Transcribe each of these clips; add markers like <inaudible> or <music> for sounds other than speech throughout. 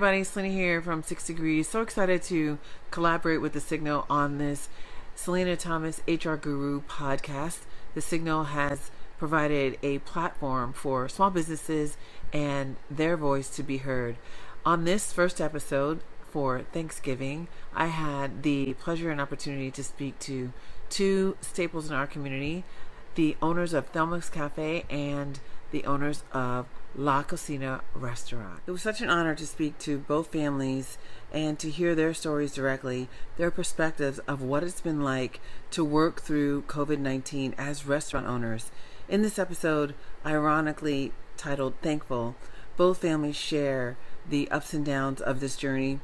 everybody, Selena here from Six Degrees. So excited to collaborate with The Signal on this Selena Thomas HR Guru podcast. The Signal has provided a platform for small businesses and their voice to be heard. On this first episode for Thanksgiving, I had the pleasure and opportunity to speak to two staples in our community the owners of Thelma's Cafe and the owners of La Cocina restaurant. It was such an honor to speak to both families and to hear their stories directly, their perspectives of what it's been like to work through COVID 19 as restaurant owners. In this episode, ironically titled Thankful, both families share the ups and downs of this journey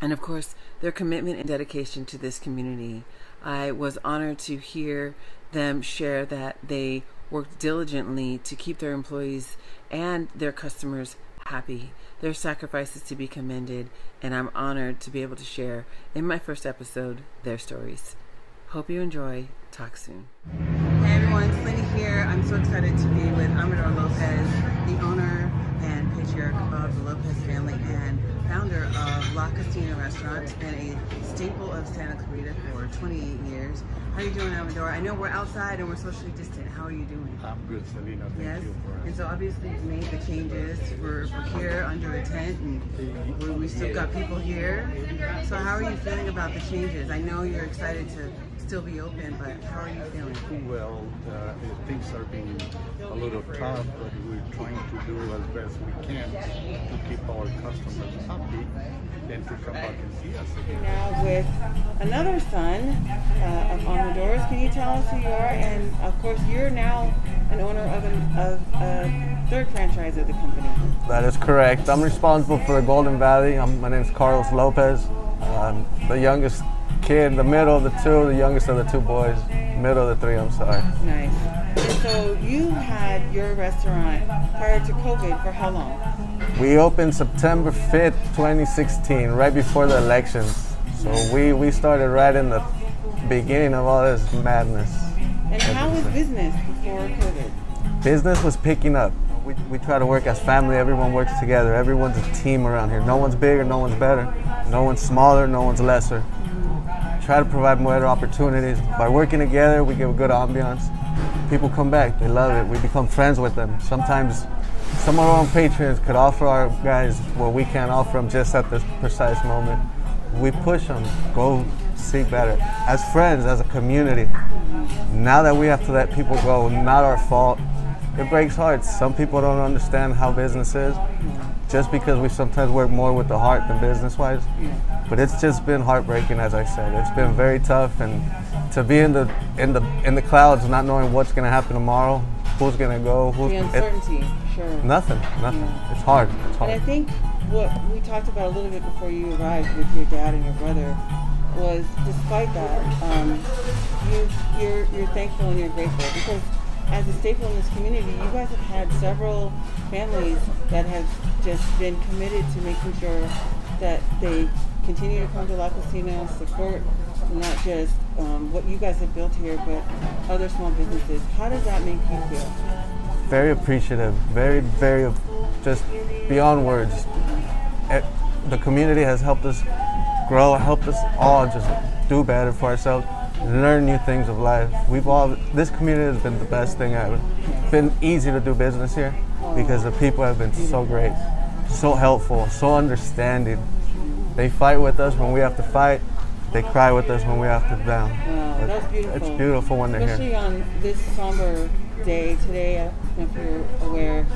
and, of course, their commitment and dedication to this community. I was honored to hear them share that they worked diligently to keep their employees and their customers happy. Their sacrifices to be commended, and I'm honored to be able to share in my first episode their stories. Hope you enjoy. Talk soon. Hey everyone, Selena here. I'm so excited to be with Amador Lopez, the owner and patriarch of the Lopez family and founder of La Cocina Restaurant. It's a staple of Santa Clarita for 28 years. How are you doing, Amador? I know we're outside and we're socially distant. How are you doing? I'm good, Selena. Thank yes. you for And so obviously you've made the changes. We're, we're here under a tent and we, we still got people here. So how are you feeling about the changes? I know you're excited to still be open, but how are you feeling? Well, uh, things are being a little tough, but we're trying to do as best we can to keep our customers happy and to come back and see us. Now with another son uh, of Amador's, can you tell us who you are? And of course, you're now an owner of, an, of a third franchise of the company. That is correct. I'm responsible for the Golden Valley. I'm, my name is Carlos Lopez. I'm the youngest kid, the middle of the two, the youngest of the two boys, middle of the three, I'm sorry. Nice. And so you had your restaurant prior to COVID for how long? We opened September 5th, 2016, right before the elections. So we, we started right in the beginning of all this madness. And how was business before COVID? Business was picking up. We, we try to work as family, everyone works together, everyone's a team around here. No one's bigger, no one's better, no one's smaller, no one's lesser try to provide more opportunities. By working together, we give a good ambiance. People come back, they love it. We become friends with them. Sometimes some of our own patrons could offer our guys what we can't offer them just at this precise moment. We push them, go seek better. As friends, as a community, now that we have to let people go, not our fault, it breaks hearts. Some people don't understand how business is just because we sometimes work more with the heart than business wise. But it's just been heartbreaking, as I said. It's been very tough, and to be in the in the in the clouds, not knowing what's going to happen tomorrow, who's going to go, who's the uncertainty, it, sure. Nothing, nothing. Yeah. It's hard. It's hard. And I think what we talked about a little bit before you arrived with your dad and your brother was, despite that, um, you you're you're thankful and you're grateful because as a staple in this community, you guys have had several families that have just been committed to making sure that they continue to come to La Cocina, support not just um, what you guys have built here, but other small businesses. How does that make you feel? Very appreciative, very, very, just beyond words. It, the community has helped us grow, helped us all just do better for ourselves, learn new things of life. We've all, this community has been the best thing ever. It's been easy to do business here because the people have been so great, so helpful, so understanding. They fight with us when we have to fight. They cry with us when we have to down. Wow, that's beautiful. It's beautiful when they're Especially here. Especially on this somber day today, if you're aware,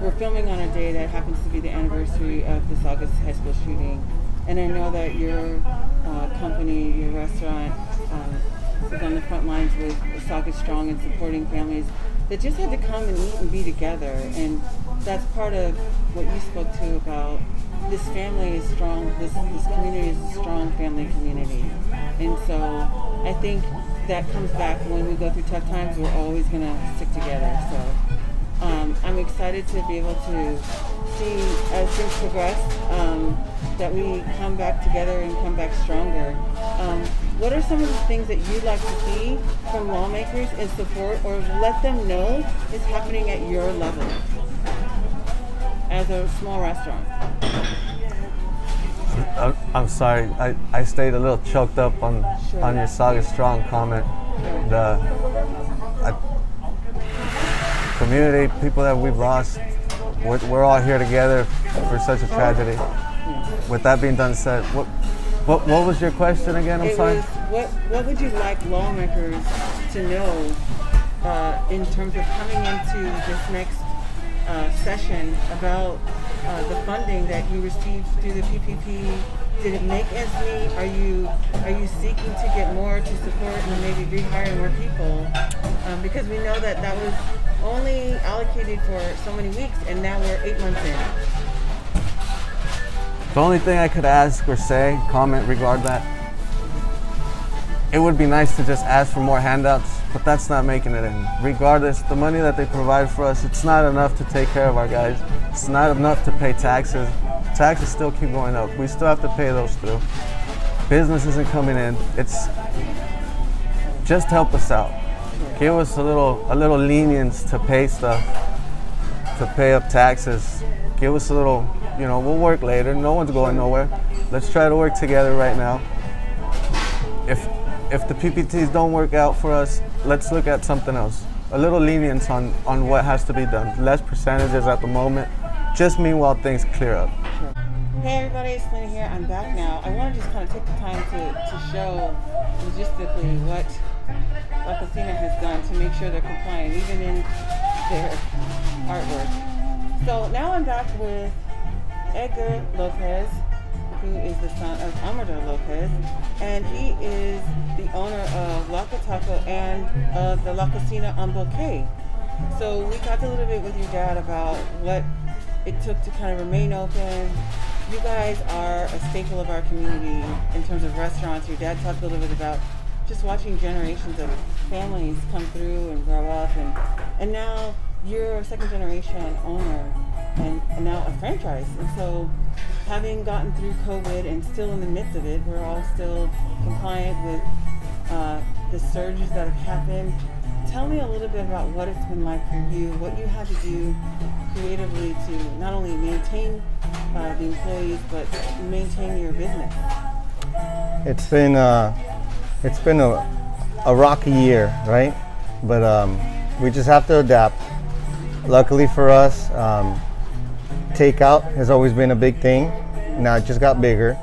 we're filming on a day that happens to be the anniversary of the Saugus High School shooting. And I know that your uh, company, your restaurant, uh, is on the front lines with Saugus Strong and supporting families that just had to come and eat and be together. And that's part of what you spoke to about this family is strong, this, this community is a strong family community. And so I think that comes back when we go through tough times, we're always going to stick together. So um, I'm excited to be able to see as things progress um, that we come back together and come back stronger. Um, what are some of the things that you'd like to see from lawmakers in support or let them know is happening at your level? As a small restaurant? I'm, I'm sorry. I, I stayed a little choked up on Sure. on your Saugus Strong comment. The I, community, people that we've lost, we're, we're all here together for such a tragedy. With that being done said, what what what was your question again? I'm It sorry. was what what would you like lawmakers to know uh, in terms of coming into this next uh, session about uh, the funding that you received through the PPP? Did it make ends meet? Are you are you seeking to get more to support and maybe rehire more people? Um, because we know that that was only allocated for so many weeks, and now we're eight months in. The only thing I could ask or say, comment regard that, it would be nice to just ask for more handouts, but that's not making it in. Regardless, the money that they provide for us, it's not enough to take care of our guys. It's not enough to pay taxes. Taxes still keep going up. We still have to pay those through. Business isn't coming in. It's just help us out. Give us a little a little lenience to pay stuff, to pay up taxes. Give us a little, you know, we'll work later. No one's going nowhere. Let's try to work together right now. If if the PPPs don't work out for us, let's look at something else. A little lenience on on what has to be done. Less percentages at the moment. Just meanwhile things clear up. Hey everybody, it's Lena here. I'm back now. I want to just kind of take the time to, to show logistically what La Cocina has done to make sure they're compliant, even in their artwork. So now I'm back with Edgar Lopez, who is the son of Amador Lopez, and he is the owner of La Cataca and uh, the La Cocina on Bouquet. So we talked a little bit with your dad about what it took to kind of remain open. You guys are a staple of our community in terms of restaurants. Your dad talked a little bit about just watching generations of families come through and grow up, and and now you're a second generation owner and, and now a franchise. And so, having gotten through COVID and still in the midst of it, we're all still compliant with uh, the surges that have happened. Tell me a little bit about what it's been like for you, what you had to do creatively to not only maintain uh, the employees but maintain your business. It's been uh, it's been a, a rocky year, right? But um, we just have to adapt. Luckily for us, um, takeout has always been a big thing. Now it just got bigger.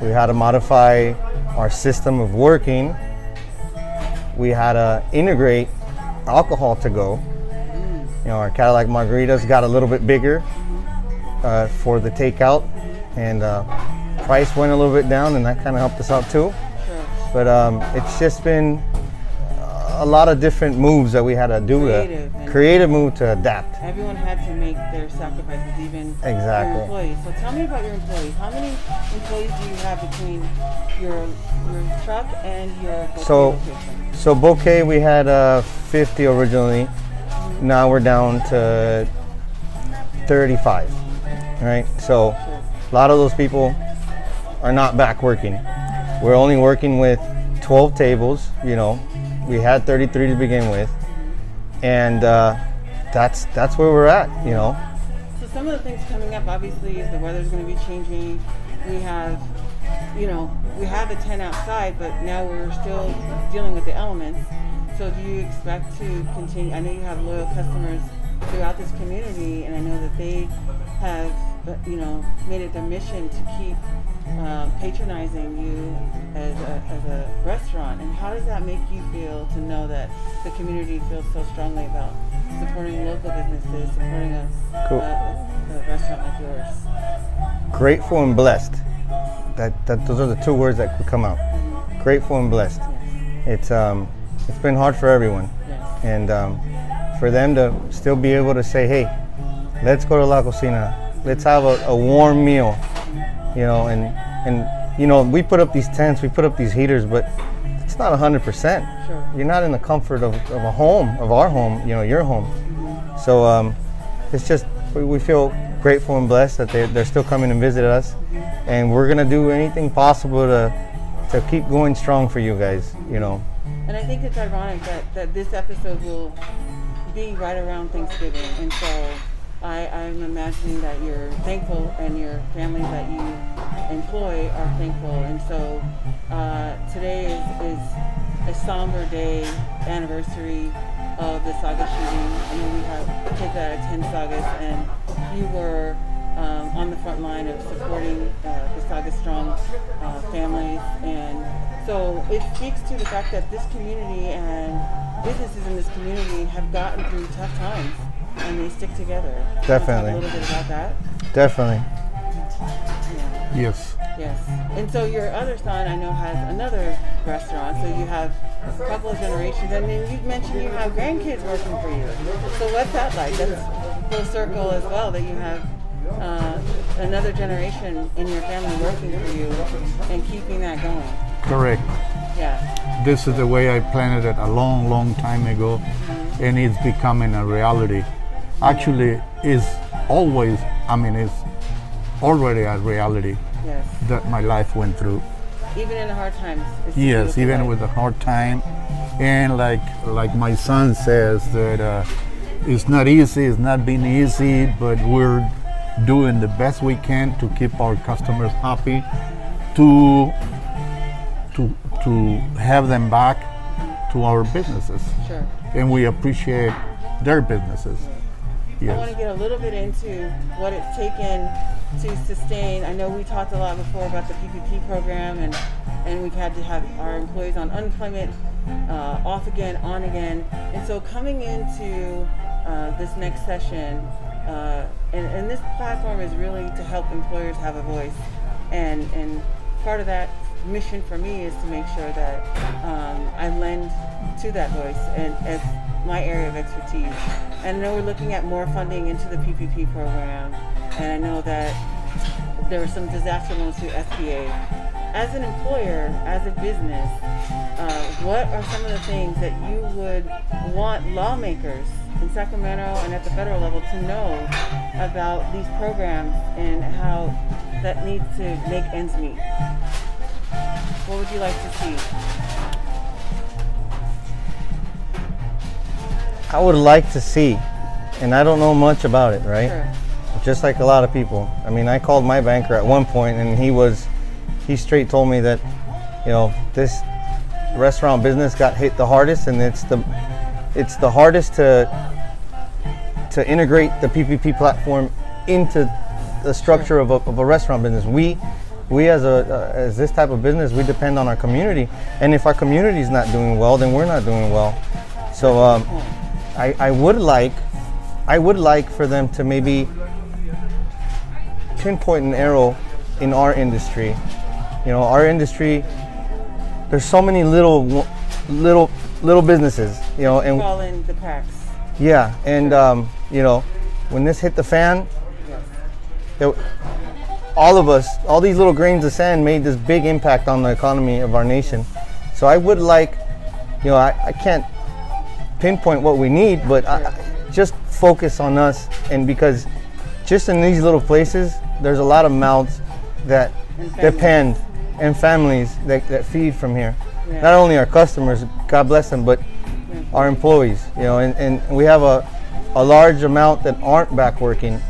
We had to modify our system of working. We had to integrate alcohol to go. You know, our Cadillac margaritas got a little bit bigger uh, for the takeout, and uh, price went a little bit down, and that kind of helped us out too. But um, it's just been a lot of different moves that we had to do Creative to creative move to adapt. Everyone had to make their sacrifices, even Exactly. your employees. So tell me about your employees. How many employees do you have between your your truck and your So- location? So bouquet, we had uh, 50 originally. Now we're down to 35. Right. So a lot of those people are not back working. We're only working with 12 tables. You know, we had 33 to begin with, and uh, that's that's where we're at. You know. So some of the things coming up, obviously, is the weather's going to be changing. We have, you know, we have a tent outside, but now we're still dealing with the elements. So do you expect to continue? I know you have loyal customers throughout this community, and I know that they have, you know, made it their mission to keep uh, patronizing you as a, as a restaurant. And how does that make you feel to know that the community feels so strongly about supporting local businesses, supporting a, Cool. a, a restaurant like yours? grateful and blessed. That, that those are the two words that could come out. Grateful and blessed. It's um, it's been hard for everyone, Yes. and um, for them to still be able to say, "Hey, let's go to La Cocina. Let's have a, a warm meal," you know, and and you know, we put up these tents, we put up these heaters, but it's not hundred percent. Sure. You're not in the comfort of, of a home, of our home, you know, your home. So um, it's just we, we feel grateful and blessed that they they're still coming and visit us, and we're gonna do anything possible to to keep going strong for you guys. You know, And I think it's ironic that, that this episode will be right around Thanksgiving. And so I, I'm imagining that you're thankful and your family that you employ are thankful. And so uh, today is, is a somber day, anniversary of the Saugus shooting. I know we have kids that attend Saugus, and you were um, on the front line of supporting uh, the Saugus Strong uh, families. And so it speaks to the fact that this community and businesses in this community have gotten through tough times and they stick together. Can you Definitely. Talk a little bit about that. Definitely. Yeah. Yes. Yes. And so your other son, I know, has another restaurant. So you have a couple of generations, and then you mentioned you have grandkids working for you. So what's that like? That's full circle as well. That you have uh, another generation in your family working for you and keeping that going. Correct. Yeah. This is the way I planned it a long, long time ago, and it's becoming a reality. Actually, is always. I mean, it's already a reality Yes. that my life went through. Even in the hard times. Yes, even life. with a hard time, and like like my son says that uh, it's not easy. It's not been easy, but we're doing the best we can to keep our customers happy, to to to have them back to our businesses, Sure. and we appreciate their businesses. I want to get a little bit into what it's taken to sustain. I know we talked a lot before about the PPP program, and and we've had to have our employees on unemployment, uh, off again, on again, and so coming into uh, this next session, uh, and, and this platform is really to help employers have a voice, and and part of that mission for me is to make sure that um, I lend to that voice. And as my area of expertise. And I know we're looking at more funding into the PPP program, and I know that there were some disaster loans through SBA. As an employer, as a business, uh, what are some of the things that you would want lawmakers in Sacramento and at the federal level to know about these programs and how that needs to make ends meet? What would you like to see? I would like to see, and I don't know much about it, right? Sure. Just like a lot of people. I mean, I called my banker at one point, and he was, he straight told me that, you know, this restaurant business got hit the hardest, and it's the, it's the hardest to, to integrate the PPP platform into the structure of a, of a restaurant business. We, we as a uh, as this type of business, we depend on our community, and if our community is not doing well, then we're not doing well. So um, I, I would like, I would like for them to maybe pinpoint an arrow in our industry. You know, our industry. There's so many little, little, little businesses. You know, and Fall in the cracks. yeah, and um, you know, when this hit the fan, Yes. there, all of us, all these little grains of sand made this big impact on the economy of our nation. So I would like, you know, I, I can't pinpoint what we need, but I, I- just focus on us. And because just in these little places, there's a lot of mouths that And depend and families that, that feed from here. Yeah. Not only our customers, God bless them, but our employees, you know, and, and we have a, a large amount that aren't back working.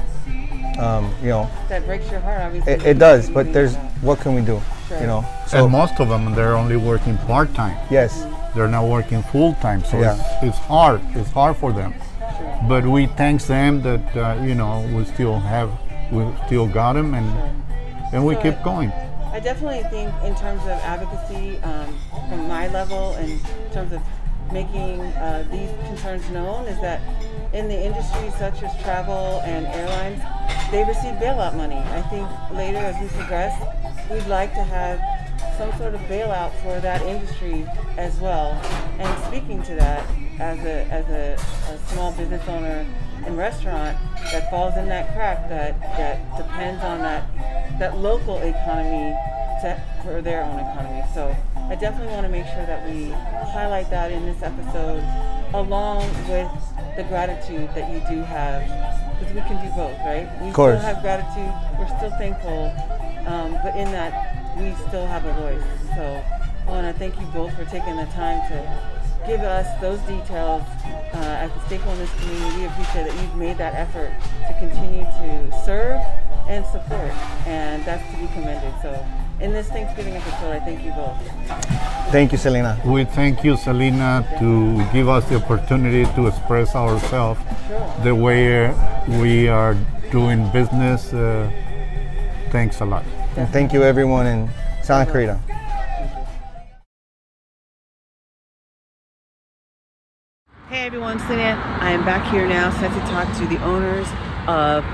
Um, you know, That breaks your heart, obviously. it, it does, but there's what can we do? Sure. You know. So and most of them they're only working part time. yes, They're not working full time, so Yeah. it's, it's hard. It's hard for them. But we thanks them that uh, you know we still have we still got them and and we So keep I- going. I definitely think, in terms of advocacy, um, from my level, and in terms of making uh, these concerns known, is that in the industries such as travel and airlines, they receive bailout money. I think later, as we progress, we'd like to have some sort of bailout for that industry as well. And speaking to that, as a as a, a small business owner and restaurant that falls in that crack that that depends on that that local economy to, for their own economy. So I definitely want to make sure that we highlight that in this episode, along with the gratitude that you do have, because we can do both, right? We course. still have gratitude. We're still thankful, um, but in that we still have a voice. So I want to thank you both for taking the time to give us those details uh, as a staple in this community, we appreciate that you've made that effort to continue to serve and support, and that's to be commended. So, in this Thanksgiving episode, I thank you both. Thank you, Selena. We thank you, Selena, to give us the opportunity to express ourselves Sure. the way we are doing business. Uh, thanks a lot. And thank you, everyone in Santa Clarita. Hey everyone, Selena. I am back here now set to talk to the owners of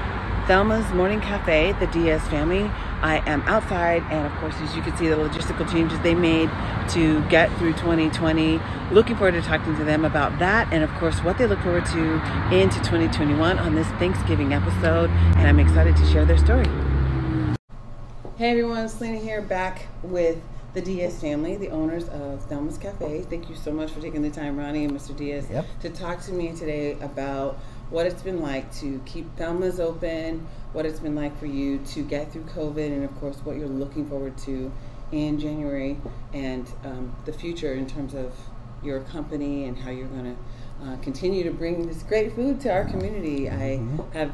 Thelma's Morning Cafe, the Diaz family. I am outside, and of course, as you can see, the logistical changes they made to get through 2020. Looking forward to talking to them about that, and of course, what they look forward to into 2021 on this Thanksgiving episode. And I'm excited to share their story. Hey everyone, Selena here, back with the Diaz family, the owners of Thelma's Cafe. Thank you so much for taking the time, Ronnie and Mr. Diaz, Yep. to talk to me today about what it's been like to keep Thelma's open, what it's been like for you to get through COVID, and of course, what you're looking forward to in January and um, the future in terms of your company and how you're going to uh, continue to bring this great food to our community. I have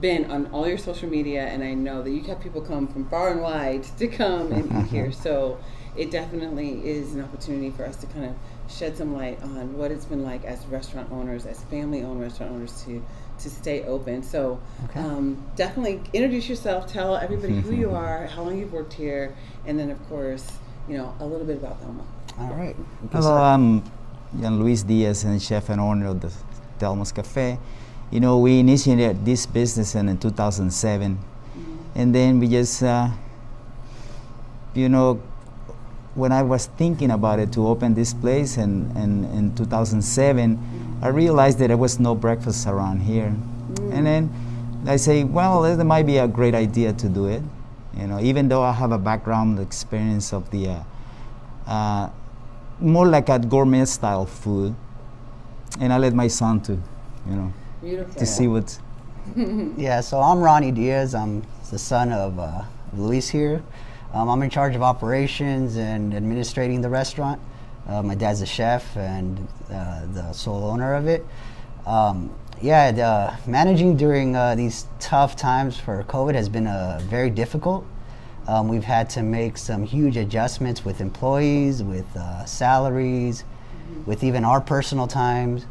been on all your social media and I know that you have people come from far and wide to come and eat here. <laughs> So it definitely is an opportunity for us to kind of shed some light on what it's been like as restaurant owners, as family owned restaurant owners to to stay open. So Okay. um, definitely introduce yourself, tell everybody who you <laughs> are, how long you've worked here, and then of course, you know, a little bit about Thelma. All right. Hello, I'm Juan Luis Diaz and chef and owner of the Thelma's Cafe. You know, we initiated this business in, in 2007, and then we just, uh, you know, when I was thinking about it to open this place in, in, in 2007, I realized that there was no breakfast around here. And then I say, well, it might be a great idea to do it. You know, even though I have a background experience of the uh, uh, more like a gourmet style food, and I let my son to, you know, Beautiful. to see what. <laughs> Yeah, so I'm Ronnie Diaz. I'm the son of uh, Luis here. Um, I'm in charge of operations and administrating the restaurant. Uh, my dad's a chef and uh, the sole owner of it. Um, yeah, the, managing during uh, these tough times for COVID has been uh, very difficult. Um, we've had to make some huge adjustments with employees, with uh, salaries, with even our personal times.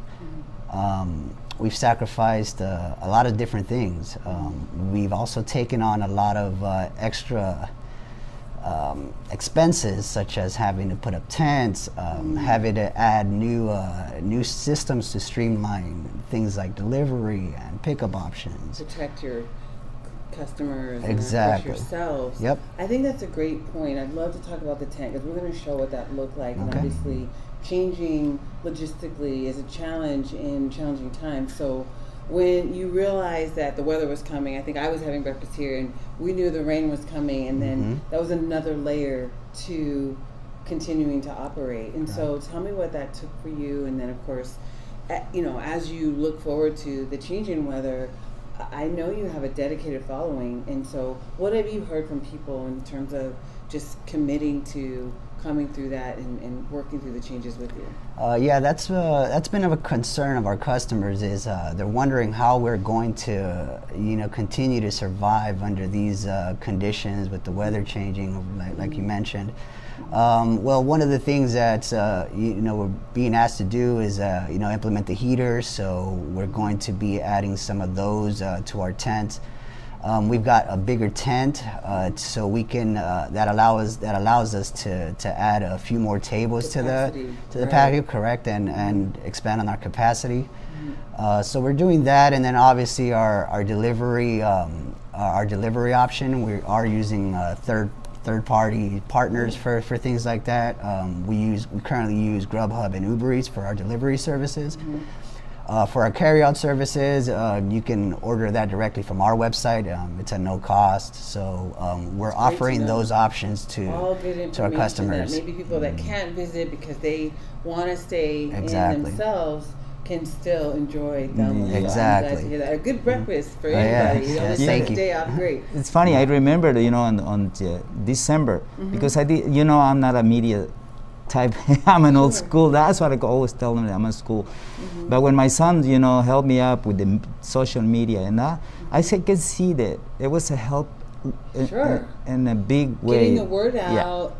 Um, we've sacrificed uh, a lot of different things. Um, we've also taken on a lot of uh, extra um, expenses, such as having to put up tents, um, having to add new uh, new systems to streamline things like delivery and pickup options. protect your customers Exactly. course yourselves. Yep. I think that's a great point. I'd love to talk about the tent because we're going to show what that looked like, and obviously changing logistically is a challenge in challenging times. So when you realized that the weather was coming, I think I was having breakfast here, and we knew the rain was coming, and then Mm-hmm. that was another layer to continuing to operate. And so, tell me what that took for you, and then of course, you know, as you look forward to the changing weather, I I know you have a dedicated following, and so what have you heard from people in terms of just committing to coming through that and, and working through the changes with you? Uh, yeah, that's uh, that's been of a concern of our customers. Is uh, they're wondering how we're going to, you know, continue to survive under these uh, conditions with the weather changing, like, like you mentioned. Um, well, one of the things that uh, you, know we're being asked to do is uh, you know implement the heaters. So we're going to be adding some of those uh, to our tents. Um, we've got a bigger tent, uh, so we can uh, that allows that allows us to, to add a few more tables to the Capacity, to the right. patio, correct, and and expand on our capacity. Uh, so we're doing that, and then obviously our our delivery um, our delivery option. We are using uh, third third party partners for, for things like that. Um, we use we currently use Grubhub and Uber Eats for our delivery services. Uh, for our carryout services, uh, you can order that directly from our website. Um, it's at no cost. So um, we're offering those options to, All good information to our customers. that maybe people that can't visit because they want to stay Exactly. in themselves can still enjoy them. So I'm glad to Exactly. that. A good breakfast for Oh, yeah. anybody. You know, Yes, thank you. day off great. It's funny. I remember, you know, on, on uh, December Mm-hmm. because I did. You know, I'm not a media type. <laughs> I'm an old school. That's what I always tell them. I'm a school. Mm-hmm. But when my son, you know, helped me up with the m- social media and that, I could see that it was a help in, Sure. in, in a big way. Getting the word out.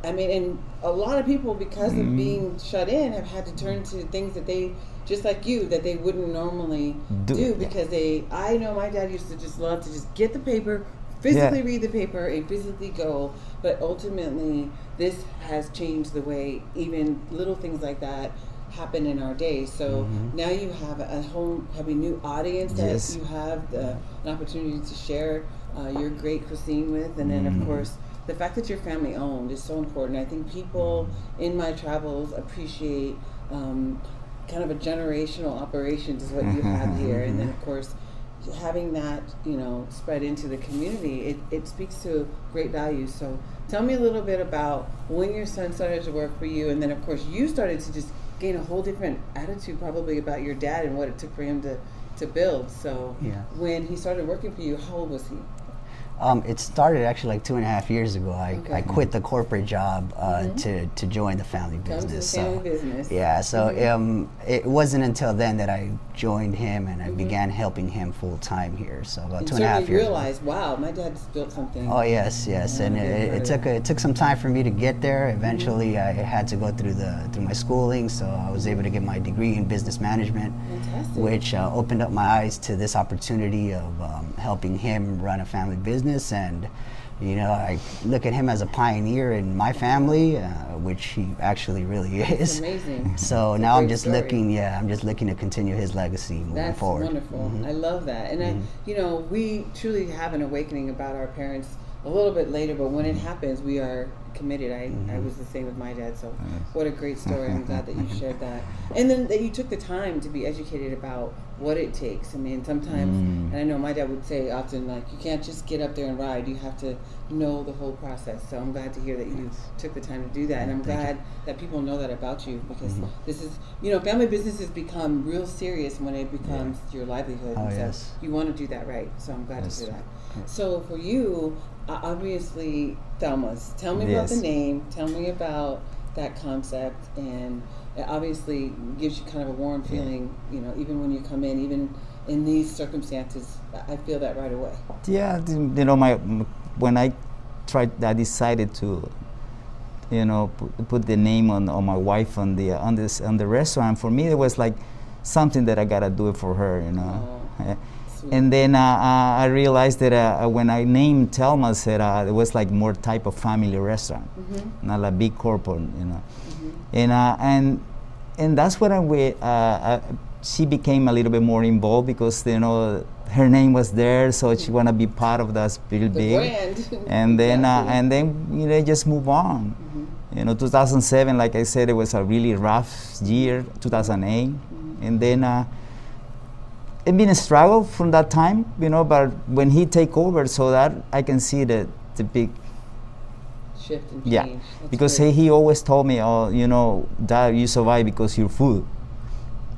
Yeah. I mean, and a lot of people, because of mm-hmm. being shut in, have had to turn to things that they, just like you, that they wouldn't normally Do- do, yeah. because they. I know my dad used to just love to just get the paper, physically read the paper, and physically go. But ultimately, this has changed the way even little things like that happen in our day. So now you have a whole have a new audience that Yes. you have the, an opportunity to share uh, your great cuisine with, and then of course the fact that you're family owned is so important. I think people in my travels appreciate um, kind of a generational operations is what you have here, and then of course having that you know spread into the community it, it speaks to great values. So tell me a little bit about when your son started to work for you and then of course you started to just gain a whole different attitude probably about your dad and what it took for him to to build. So Yeah. when he started working for you how old was he Um, it started actually like two and a half years ago. I, Okay. I quit the corporate job uh, to, to join the family to the business. family so, business. Yeah, so um, it wasn't until then that I joined him and I Mm-hmm. began helping him full time here. So about you two and a half years. ago. realized wow my dad's built something Oh yes, yes, and it, it took a, it took some time for me to get there. Eventually, I had to go through the through my schooling, so I was able to get my degree in business management, Fantastic. which uh, opened up my eyes to this opportunity of um, helping him run a family business. And you know, I look at him as a pioneer in my family, uh, which he actually really is. amazing. <laughs> So a now I'm just story. looking, yeah, I'm just looking to continue his legacy moving That's forward. Mm-hmm. wonderful. I love that. And I, you know, we truly have an awakening about our parents a little bit later, but when it happens, we are committed. I, Mm-hmm. I was the same with my dad. So, what a great story. I'm glad that you <laughs> shared that. And then that you took the time to be educated about what it takes. I mean, sometimes, Mm. and I know my dad would say often, like, you can't just get up there and ride. You have to know the whole process. So, I'm glad to hear that you took the time to do that. And I'm Thank you. glad that people know that about you because Mm-hmm. this is, you know, family businesses become real serious when it becomes your livelihood. Oh, so yes. you want to do that right. So I'm glad Yes. to hear that. So for you, obviously, Thelma's. Tell me about the name. Tell me about that concept, and it obviously gives you kind of a warm feeling. You know, even when you come in, even in these circumstances, I- feel that right away. Yeah, you know, my when I tried, I decided to, you know, put, put the name on, on my wife on the on this on the restaurant. For me, it was like something that I gotta do it for her, you know. Eh, Sweet. And then uh, uh, I realized that uh, when I named Telma, said uh, it was like more type of family restaurant, not like big corporate, you know. And uh, and and that's when I. Uh, uh, she became a little bit more involved because you know her name was there, so she wanna be part of that real big. brand. <laughs> And then uh, and then you know just move on. You know, 2007, like I said, it was a really rough year. 2008, and then. Uh, it been a struggle from that time, you know. But when he take over, so that I can see the the big Shift and yeah, change. That's because he, he always told me, oh, you know, that you survive because you're food,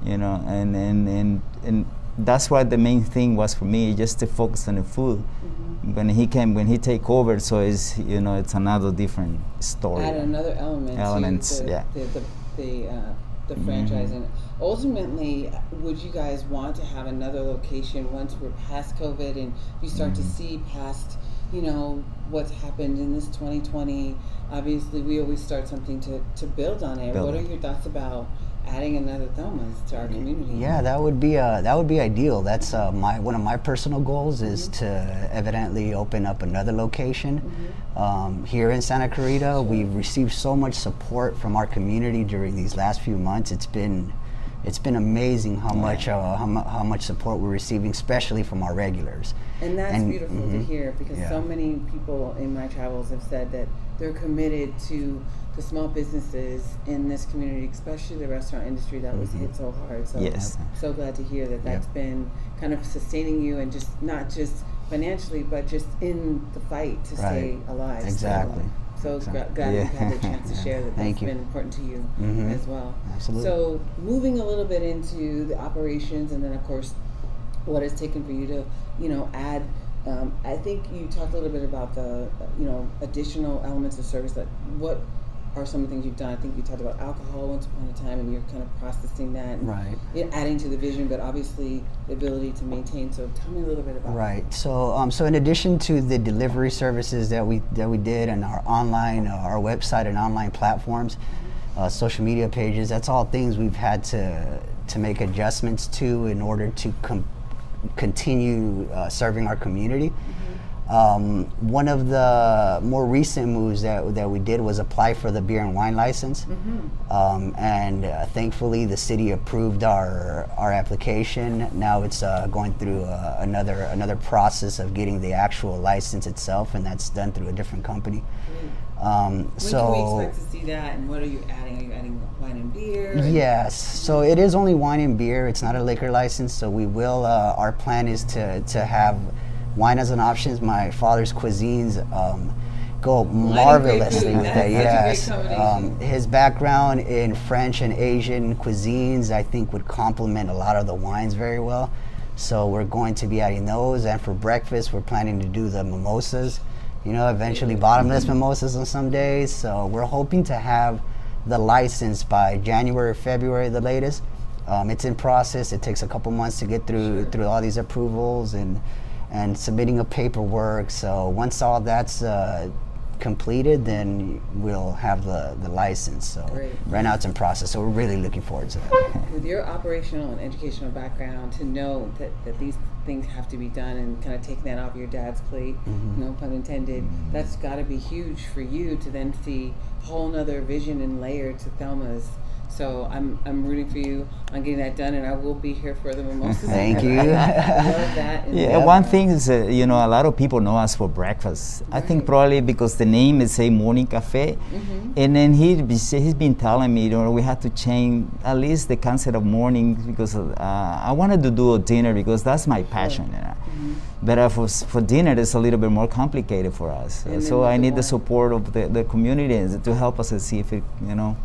you know, and and and and that's what the main thing was for me, just to focus on the food. Mm-hmm. When he came, when he take over, so it's you know, it's another different story. add another element Elements, the, yeah. the, the, the, uh, the franchise. And ultimately, would you guys want to have another location once we're past COVID and you start to mm-hmm. see past, you know, what's happened in this 2020? Obviously, we always start something to, to build on it. Build what are your thoughts about adding another Thelma's to our community? Yeah, that would be uh, that would be ideal. That's uh, my one of my personal goals is to evidently open up another location um, here in Santa Clarita. We've received so much support from our community during these last few months. It's been it's been amazing how much uh, how, mu- how much support we're receiving, especially from our regulars. And that's And- beautiful to mhm. hear because Yeah. so many people in my travels have said that they're committed to the small businesses in this community, especially the restaurant industry that was hit so hard. So Yes. I'm so glad to hear that that's been kind of sustaining you and just not just financially, but just in the fight to stay alive. So- Exactly. So, Exactly. gra- glad you Yeah. had the chance to <laughs> share that Thank that's you. been important to you Mhm. as well. Absolutely. So moving a little bit into the operations and then of course what it's taken for you to, you know, add. Um, I think you talked a little bit about the, you know, additional elements of service. That what are some of the things you've done? I think you talked about alcohol once upon a time, and you're kind of processing that, and Right. adding to the vision, but obviously the ability to maintain. So tell me a little bit about that. Right. So, um, so in addition to the delivery services that we that we did and our online, uh, our website and online platforms, uh, social media pages, that's all things we've had to to make adjustments to in order to com- continue uh, serving our community. Um, one of the more recent moves that, that we did was apply for the beer and wine license. Um, and uh, thankfully, the city approved our, our application. Now it's uh, going through uh, another, another process of getting the actual license itself, and that's done through a different company. Um, When so can we expect to see that, and what are you adding? Are you adding wine and beer? Yes. So it is only wine and beer. It's not a liquor license. So we will. Uh, our plan is to to have wine as an option. My father's cuisines um, go marvelously with <laughs> that. such a great Yes. Um, his background in French and Asian cuisines, I think, would complement a lot of the wines very well. So we're going to be adding those. And for breakfast, we're planning to do the mimosas. You know, eventually bottomless mimosas on some days. So we're hoping to have the license by January or February, the latest. Um, it's in process. It takes a couple months to get through through all these approvals and and submitting of paperwork. So once all that's uh, completed, then we'll have the, the license. So Great. right now it's in process. So we're really looking forward to that. <laughs> with your operational and educational background to know that, that these things have to be done and kind of taking that off your dad's plate, Mm-hmm. no pun intended, that's got to be huge for you to then see a whole nother vision and layer to Thelma's. So I'm, I'm rooting for you on getting that done, and I will be here for the mimosas. <laughs> Thank you. I love that. Yeah, one thing is, uh, you know, a lot of people know us for breakfast. I think probably because the name is say morning cafe, and then he be, he's been telling me, you know, we have to change at least the concept of morning because uh, I wanted to do a dinner because that's my passion. You know? But uh, for for dinner, it's a little bit more complicated for us. And so I the need the wine. support of the, the community to help us and see if it, you know,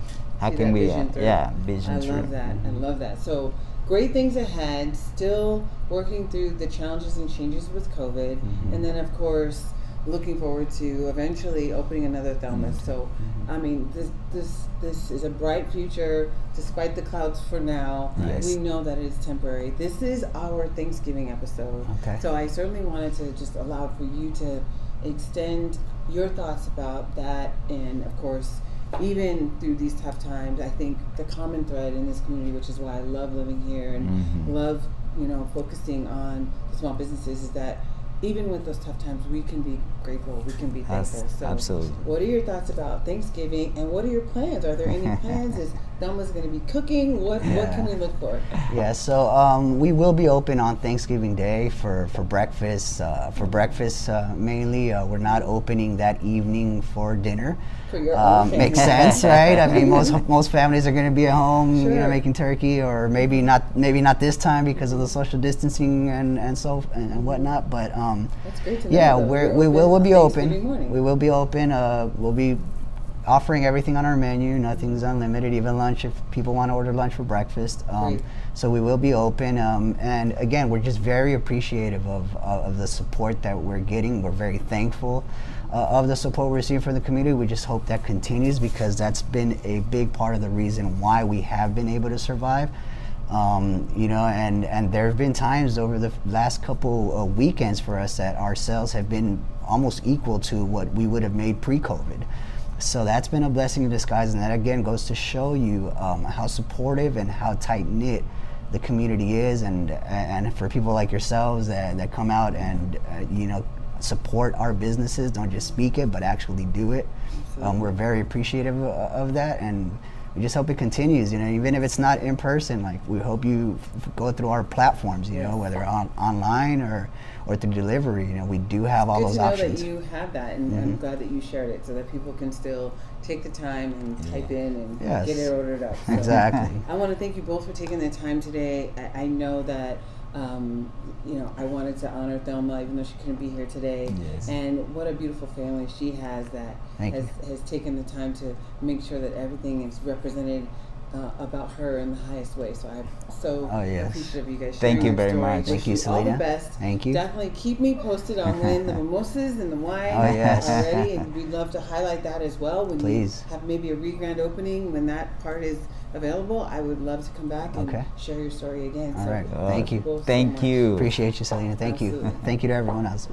how can we, vision uh, through. yeah, vision I through. love that. I love that. So great things ahead. Still working through the challenges and changes with COVID, Mm-hmm. and then of course looking forward to eventually opening another Thelma's. Mm-hmm. So I mean, this this this is a bright future despite the clouds for now. We know that it's temporary. This is our Thanksgiving episode. Okay. So I certainly wanted to just allow for you to extend your thoughts about that and of course even through these tough times i think the common thread in this community which is why i love living here and Mhm. love you know focusing on the small businesses is that even with those tough times we can be grateful we can be thankful so absolutely. what are your thoughts about thanksgiving and what are your plans are there any <laughs> plans is Thelma's going to be cooking what what can we look for Yeah, so um, we will be open on Thanksgiving Day for for breakfast. Uh, for breakfast uh, mainly, uh, we're not opening that evening for dinner. For your um, makes sense, <laughs> right? I mean, most most families are going to be at home, you know, making turkey, or maybe not maybe not this time because of the social distancing and and so and, and whatnot. But um, That's great to know, yeah, though. we're, You're we will we'll be open. Morning. We will be open. Uh, we'll be offering everything on our menu. Nothing's unlimited, even lunch if people want to order lunch for breakfast. Um, so we will be open. Um, and again, we're just very appreciative of, of, of the support that we're getting. We're very thankful uh, of the support we're receiving from the community. We just hope that continues because that's been a big part of the reason why we have been able to survive. Um, you know, and, and there have been times over the last couple of weekends for us that our sales have been almost equal to what we would have made pre-COVID. So that's been a blessing in disguise, and that again goes to show you um, how supportive and how tight knit the community is, and and for people like yourselves that, that come out and uh, you know support our businesses, don't just speak it but actually do it. Um, we're very appreciative of, of that, and we just hope it continues. You know, even if it's not in person, like we hope you f- go through our platforms. You know, whether on online or or through delivery. You know, we do have all Good those to know options. that you have that, and Mm-hmm. I'm glad that you shared it so that people can still take the time and type in and Yes. get it ordered up. So Exactly. <laughs> I want to thank you both for taking the time today. I, I know that. Um, you know, I wanted to honor Thelma, even though she couldn't be here today. Yes. And what a beautiful family she has that Thank has, has taken the time to make sure that everything is represented uh, about her in the highest way. So I'm so Oh, yes. appreciative of you guys. Thank you very story. much. Thank you, Selena. All the best. Thank you. Definitely keep me posted on <laughs> when the mimosas and the wine Oh, yes. are ready, <laughs> and we'd love to highlight that as well. When Please. you have maybe a re-grand opening when that part is available, I would love to come back and Okay. share your story again. All so right. Oh, Thank you. both so Thank you. Appreciate you, Selena. Thank you. Thank you to everyone else.